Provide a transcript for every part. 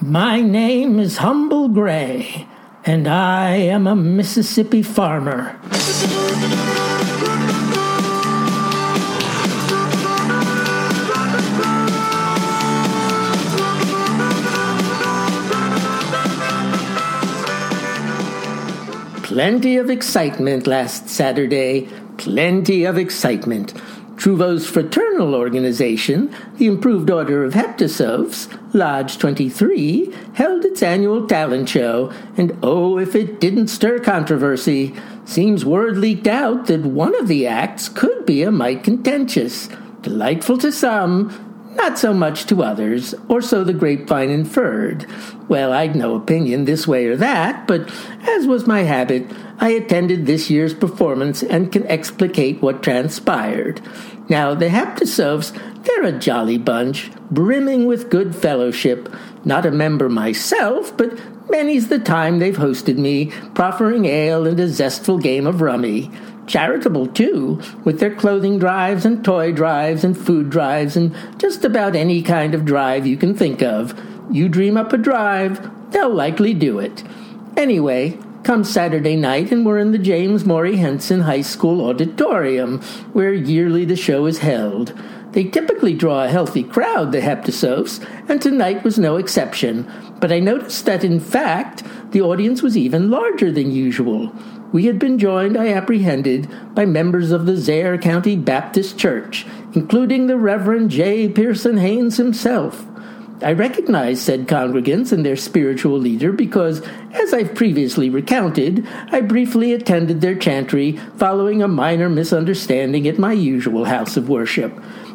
My name is Humble Gray, and I am a Mississippi farmer. Plenty of excitement last Saturday. Plenty of excitement. Trouveau's fraternal organization, the Improved Order of Heptasophs, Lodge 23, held its annual talent show, and oh, if it didn't stir controversy. Seems word leaked out that one of the acts could be a mite contentious. Delightful to some, not so much to others, or so the grapevine inferred. Well, I'd no opinion this way or that, but as was my habit, I attended this year's performance and can explicate what transpired. Now, the Heptasophs, they're a jolly bunch, brimming with good fellowship. Not a member myself, but many's the time they've hosted me, proffering ale and a zestful game of rummy charitable too, with their clothing drives and toy drives and food drives and just about any kind of drive you can think of. You dream up a drive, they'll likely do it. Anyway, come Saturday night, and we're in the James Morey Henson High School auditorium, where yearly the show is held. They typically draw a healthy crowd, the Heptasophs, and tonight was no exception. But I noticed that, in fact, the audience was even larger than usual we had been joined, I apprehended, by members of the Zaire County Baptist Church, including the Reverend J. Pearson Haynes himself. I recognize said congregants and their spiritual leader because, as I've previously recounted, I briefly attended their chantry following a minor misunderstanding at my usual house of worship.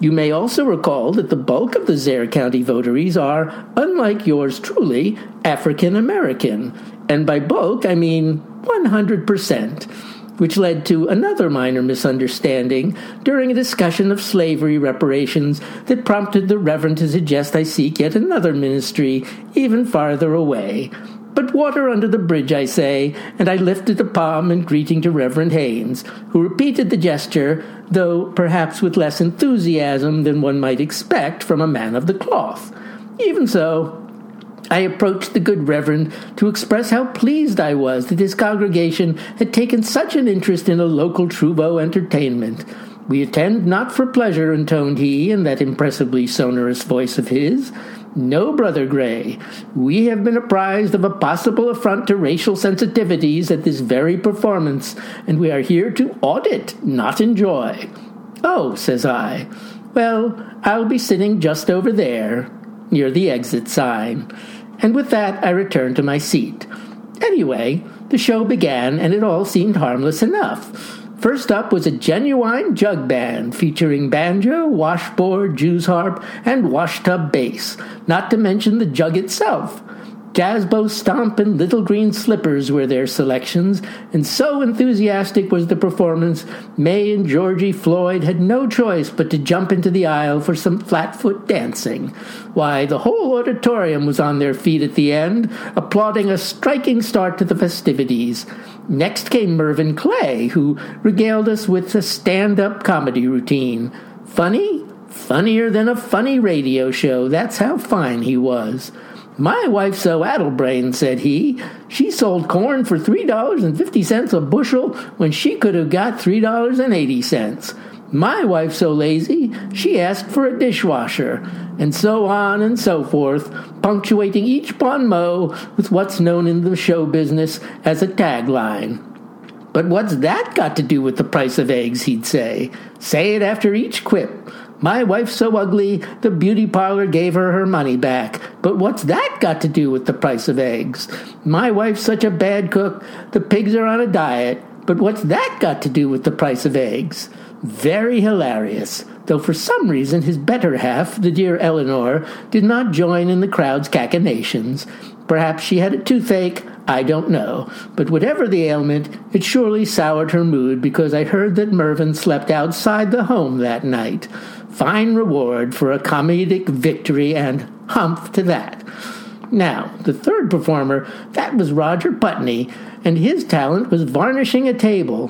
You may also recall that the bulk of the Zaire County votaries are, unlike yours truly, African American. And by bulk, I mean 100%, which led to another minor misunderstanding during a discussion of slavery reparations that prompted the Reverend to suggest I seek yet another ministry even farther away. But water under the bridge, I say, and I lifted a palm in greeting to Reverend Haynes, who repeated the gesture, though perhaps with less enthusiasm than one might expect from a man of the cloth. Even so, I approached the good Reverend to express how pleased I was that his congregation had taken such an interest in a local Trouveau entertainment. We attend not for pleasure, intoned he in that impressively sonorous voice of his. No, Brother Gray, we have been apprised of a possible affront to racial sensitivities at this very performance, and we are here to audit, not enjoy. Oh, says I. Well, I'll be sitting just over there, near the exit sign and with that I returned to my seat. Anyway, the show began, and it all seemed harmless enough. First up was a genuine jug band featuring banjo, washboard, Jew's harp, and washtub bass, not to mention the jug itself. Jazzbo Stomp and Little Green Slippers were their selections, and so enthusiastic was the performance, May and Georgie Floyd had no choice but to jump into the aisle for some flatfoot dancing. Why, the whole auditorium was on their feet at the end, applauding a striking start to the festivities. Next came Mervyn Clay, who regaled us with a stand up comedy routine. Funny? Funnier than a funny radio show, that's how fine he was. My wife's so addlebrained, said he. She sold corn for $3.50 a bushel when she could have got $3.80. My wife's so lazy, she asked for a dishwasher, and so on and so forth, punctuating each bon mot with what's known in the show business as a tagline. But what's that got to do with the price of eggs, he'd say. Say it after each quip. My wife's so ugly, the beauty parlor gave her her money back. But what's that got to do with the price of eggs? My wife's such a bad cook, the pigs are on a diet. But what's that got to do with the price of eggs? Very hilarious, though for some reason his better half, the dear Eleanor, did not join in the crowd's cachinnations. Perhaps she had a toothache, I don't know. But whatever the ailment, it surely soured her mood because I heard that Mervyn slept outside the home that night. Fine reward for a comedic victory, and humph to that. Now, the third performer, that was Roger Putney, and his talent was varnishing a table.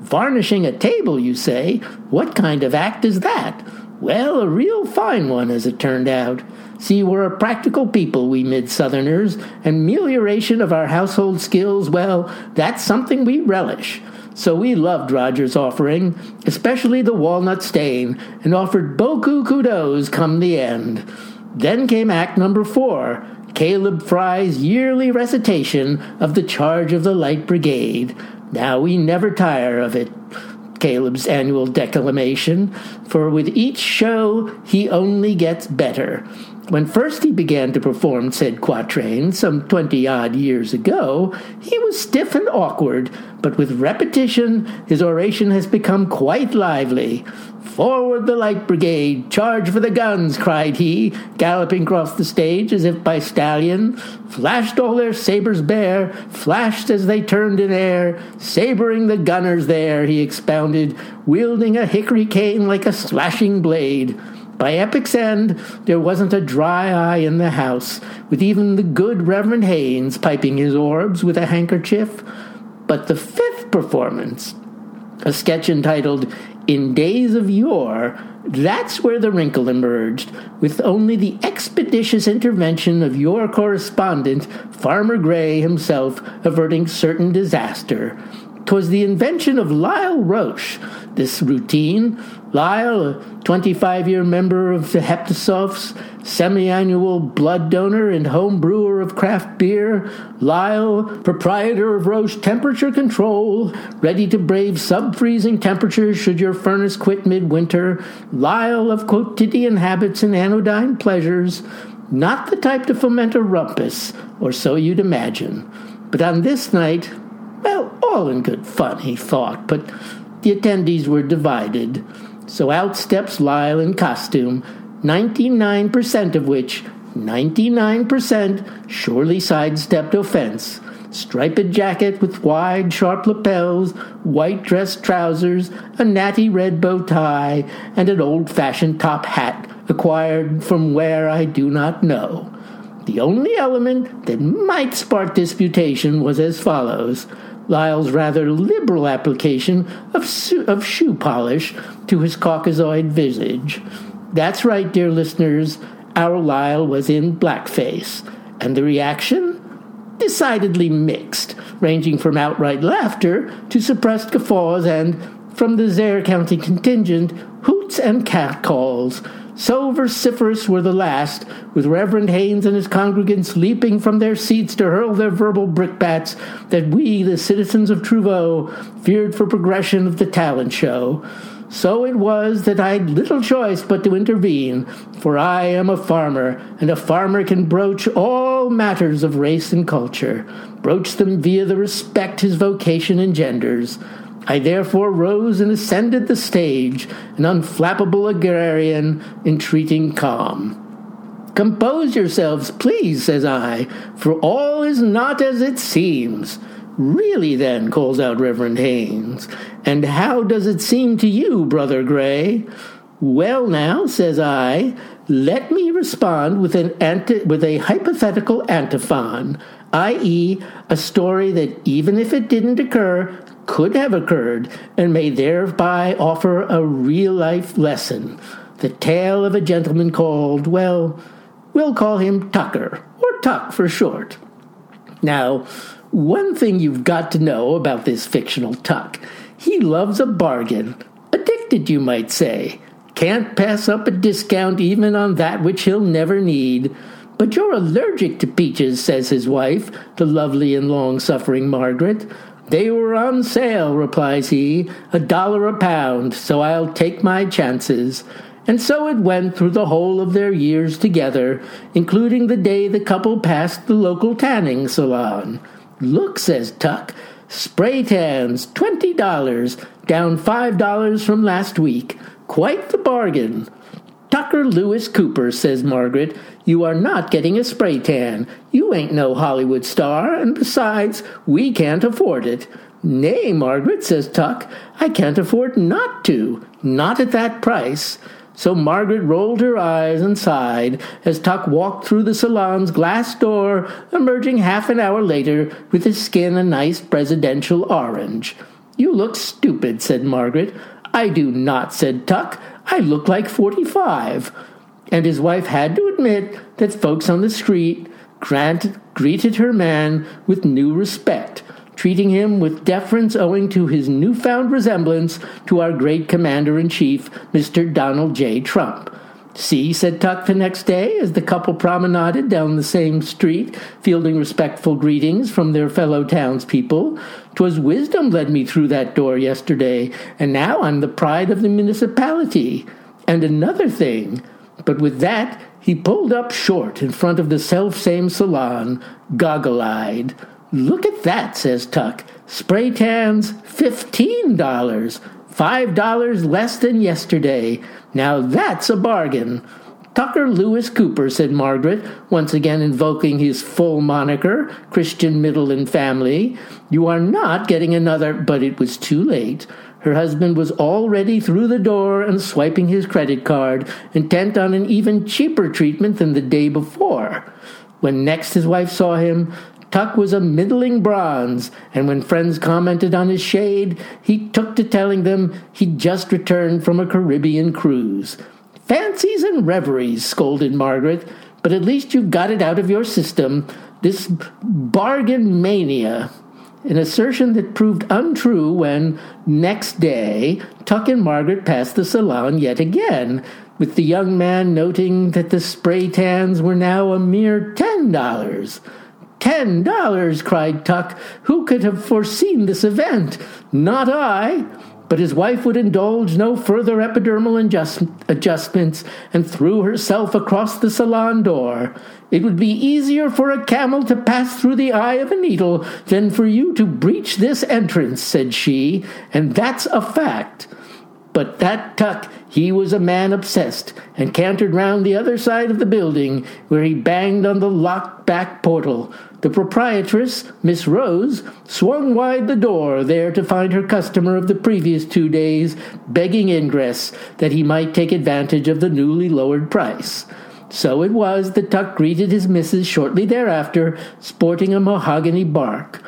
Varnishing a table, you say? What kind of act is that? Well, a real fine one, as it turned out. See, we're a practical people, we mid Southerners, and melioration of our household skills, well, that's something we relish. So we loved Roger's offering, especially the walnut stain, and offered beaucoup kudos come the end. Then came act number four Caleb Fry's yearly recitation of the charge of the Light Brigade. Now we never tire of it. Caleb's annual declamation, for with each show he only gets better. When first he began to perform said quatrain, some twenty odd years ago, he was stiff and awkward, but with repetition his oration has become quite lively. Forward the light brigade! Charge for the guns! cried he, galloping across the stage as if by stallion. Flashed all their sabres bare, flashed as they turned in air, sabering the gunners there, he expounded, wielding a hickory cane like a slashing blade. By epic's end, there wasn't a dry eye in the house, with even the good Reverend Haynes piping his orbs with a handkerchief. But the fifth performance, a sketch entitled In Days of Yore, that's where the wrinkle emerged, with only the expeditious intervention of your correspondent, Farmer Gray himself, averting certain disaster. 'Twas the invention of Lyle Roche, this routine, Lyle, a 25 year member of the Heptasophs, semi annual blood donor and home brewer of craft beer. Lyle, proprietor of Roche Temperature Control, ready to brave sub freezing temperatures should your furnace quit midwinter. Lyle of quotidian habits and anodyne pleasures. Not the type to foment a rumpus, or so you'd imagine. But on this night, well, all in good fun, he thought, but the attendees were divided. So out steps Lyle in costume, 99% of which, 99%, surely sidestepped offense. Striped jacket with wide, sharp lapels, white dress trousers, a natty red bow tie, and an old fashioned top hat acquired from where I do not know. The only element that might spark disputation was as follows Lyle's rather liberal application of, of shoe polish to his Caucasoid visage. That's right, dear listeners, our Lyle was in blackface, and the reaction? Decidedly mixed, ranging from outright laughter to suppressed guffaws and, from the Zaire County contingent, hoots and catcalls. So vociferous were the last, with Reverend Haynes and his congregants leaping from their seats to hurl their verbal brickbats, that we, the citizens of Trouveau, feared for progression of the talent show. So it was that I'd little choice but to intervene, for I am a farmer, and a farmer can broach all matters of race and culture, broach them via the respect his vocation engenders. I therefore rose and ascended the stage, an unflappable agrarian, entreating calm. Compose yourselves, please, says I, for all is not as it seems. Really, then, calls out Reverend Haynes, and how does it seem to you, Brother Gray? Well, now, says I, let me respond with, an anti- with a hypothetical antiphon, i.e., a story that, even if it didn't occur, could have occurred and may thereby offer a real life lesson. The tale of a gentleman called, well, we'll call him Tucker, or Tuck for short. Now, one thing you've got to know about this fictional Tuck he loves a bargain. Addicted, you might say. Can't pass up a discount even on that which he'll never need. But you're allergic to peaches, says his wife, the lovely and long suffering Margaret. They were on sale, replies he, a dollar a pound, so I'll take my chances. And so it went through the whole of their years together, including the day the couple passed the local tanning salon. Look, says Tuck, spray tans, twenty dollars, down five dollars from last week. Quite the bargain. Tucker Lewis Cooper, says Margaret, you are not getting a spray tan. You ain't no Hollywood star, and besides, we can't afford it. Nay, Margaret, says Tuck, I can't afford not to, not at that price. So Margaret rolled her eyes and sighed as Tuck walked through the salon's glass door, emerging half an hour later with his skin a nice presidential orange. You look stupid, said Margaret. I do not, said Tuck. I look like forty five. and his wife had to admit that folks on the street granted, greeted her man with new respect, treating him with deference owing to his newfound resemblance to our great commander in chief, Mr. Donald J. Trump. See, said Tuck the next day as the couple promenaded down the same street, fielding respectful greetings from their fellow townspeople. "'Twas wisdom led me through that door yesterday, and now I'm the pride of the municipality. And another thing, but with that he pulled up short in front of the self-same salon, goggle-eyed. Look at that, says Tuck. Spray tans, fifteen dollars. Five dollars less than yesterday. Now that's a bargain. Tucker Lewis Cooper, said Margaret, once again invoking his full moniker, Christian Middle and Family. You are not getting another, but it was too late. Her husband was already through the door and swiping his credit card, intent on an even cheaper treatment than the day before. When next his wife saw him, Tuck was a middling bronze, and when friends commented on his shade, he took to telling them he'd just returned from a Caribbean cruise. Fancies and reveries, scolded Margaret, but at least you've got it out of your system. This bargain mania. An assertion that proved untrue when, next day, Tuck and Margaret passed the salon yet again, with the young man noting that the spray tans were now a mere ten dollars. Ten dollars, cried Tuck. Who could have foreseen this event? Not I. But his wife would indulge no further epidermal adjust- adjustments and threw herself across the salon door. It would be easier for a camel to pass through the eye of a needle than for you to breach this entrance, said she, and that's a fact. But that Tuck, he was a man obsessed, and cantered round the other side of the building, where he banged on the locked back portal. The proprietress, Miss Rose, swung wide the door, there to find her customer of the previous two days begging ingress that he might take advantage of the newly lowered price. So it was that Tuck greeted his missus shortly thereafter, sporting a mahogany bark.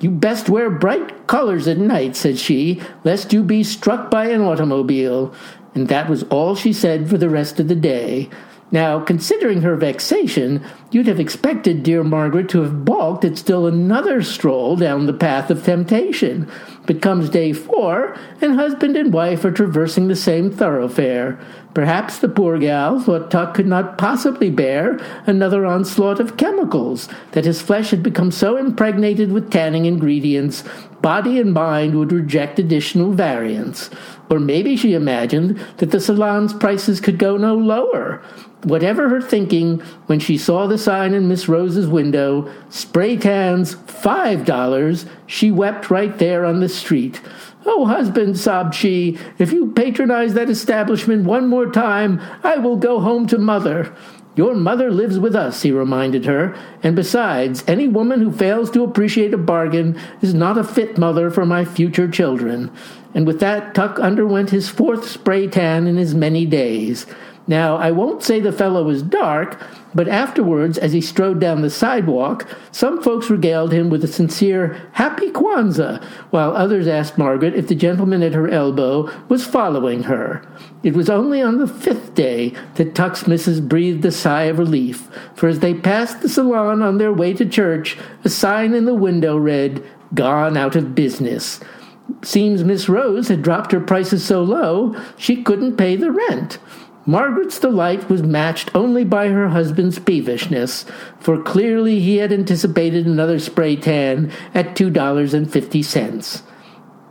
You best wear bright colors at night, said she, lest you be struck by an automobile. And that was all she said for the rest of the day. Now, considering her vexation, you'd have expected dear Margaret to have balked at still another stroll down the path of temptation. But comes day four, and husband and wife are traversing the same thoroughfare. Perhaps the poor gal thought Tuck could not possibly bear another onslaught of chemicals, that his flesh had become so impregnated with tanning ingredients, body and mind would reject additional variants. Or maybe she imagined that the salon's prices could go no lower. Whatever her thinking, when she saw the sign in Miss Rose's window, spray tans five dollars, she wept right there on the street. Oh, husband, sobbed she, if you patronize that establishment one more time, I will go home to mother. Your mother lives with us, he reminded her, and besides, any woman who fails to appreciate a bargain is not a fit mother for my future children. And with that, Tuck underwent his fourth spray tan in his many days. Now, I won't say the fellow was dark, but afterwards, as he strode down the sidewalk, some folks regaled him with a sincere Happy Kwanzaa, while others asked Margaret if the gentleman at her elbow was following her. It was only on the fifth day that Tuck's missus breathed a sigh of relief, for as they passed the salon on their way to church, a sign in the window read, Gone out of business. Seems Miss Rose had dropped her prices so low she couldn't pay the rent. Margaret's delight was matched only by her husband's peevishness, for clearly he had anticipated another spray tan at two dollars and fifty cents.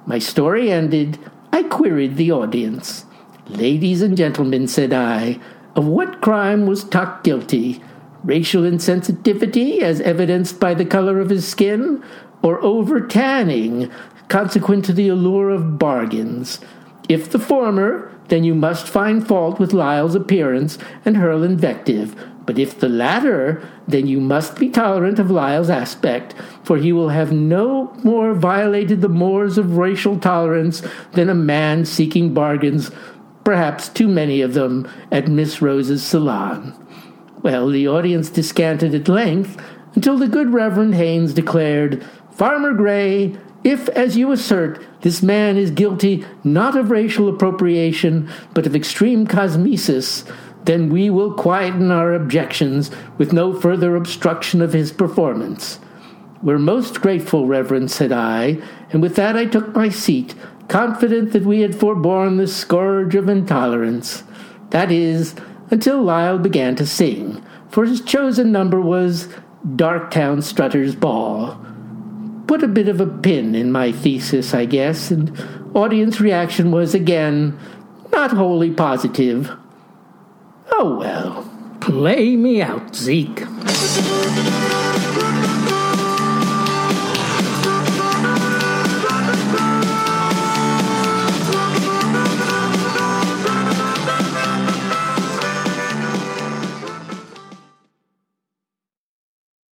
My story ended, I queried the audience. Ladies and gentlemen, said I, of what crime was Tuck guilty? Racial insensitivity, as evidenced by the color of his skin, or over tanning, consequent to the allure of bargains? If the former, then you must find fault with Lyle's appearance and hurl invective. But if the latter, then you must be tolerant of Lyle's aspect, for he will have no more violated the mores of racial tolerance than a man seeking bargains, perhaps too many of them, at Miss Rose's salon. Well, the audience descanted at length until the good Reverend Haynes declared, Farmer Gray, if, as you assert, this man is guilty not of racial appropriation, but of extreme cosmesis, then we will quieten our objections with no further obstruction of his performance. We're most grateful, Reverend, said I, and with that I took my seat, confident that we had forborne the scourge of intolerance. That is, until Lyle began to sing, for his chosen number was Darktown Strutter's Ball. Put a bit of a pin in my thesis, I guess, and audience reaction was again not wholly positive. Oh well, play me out, Zeke.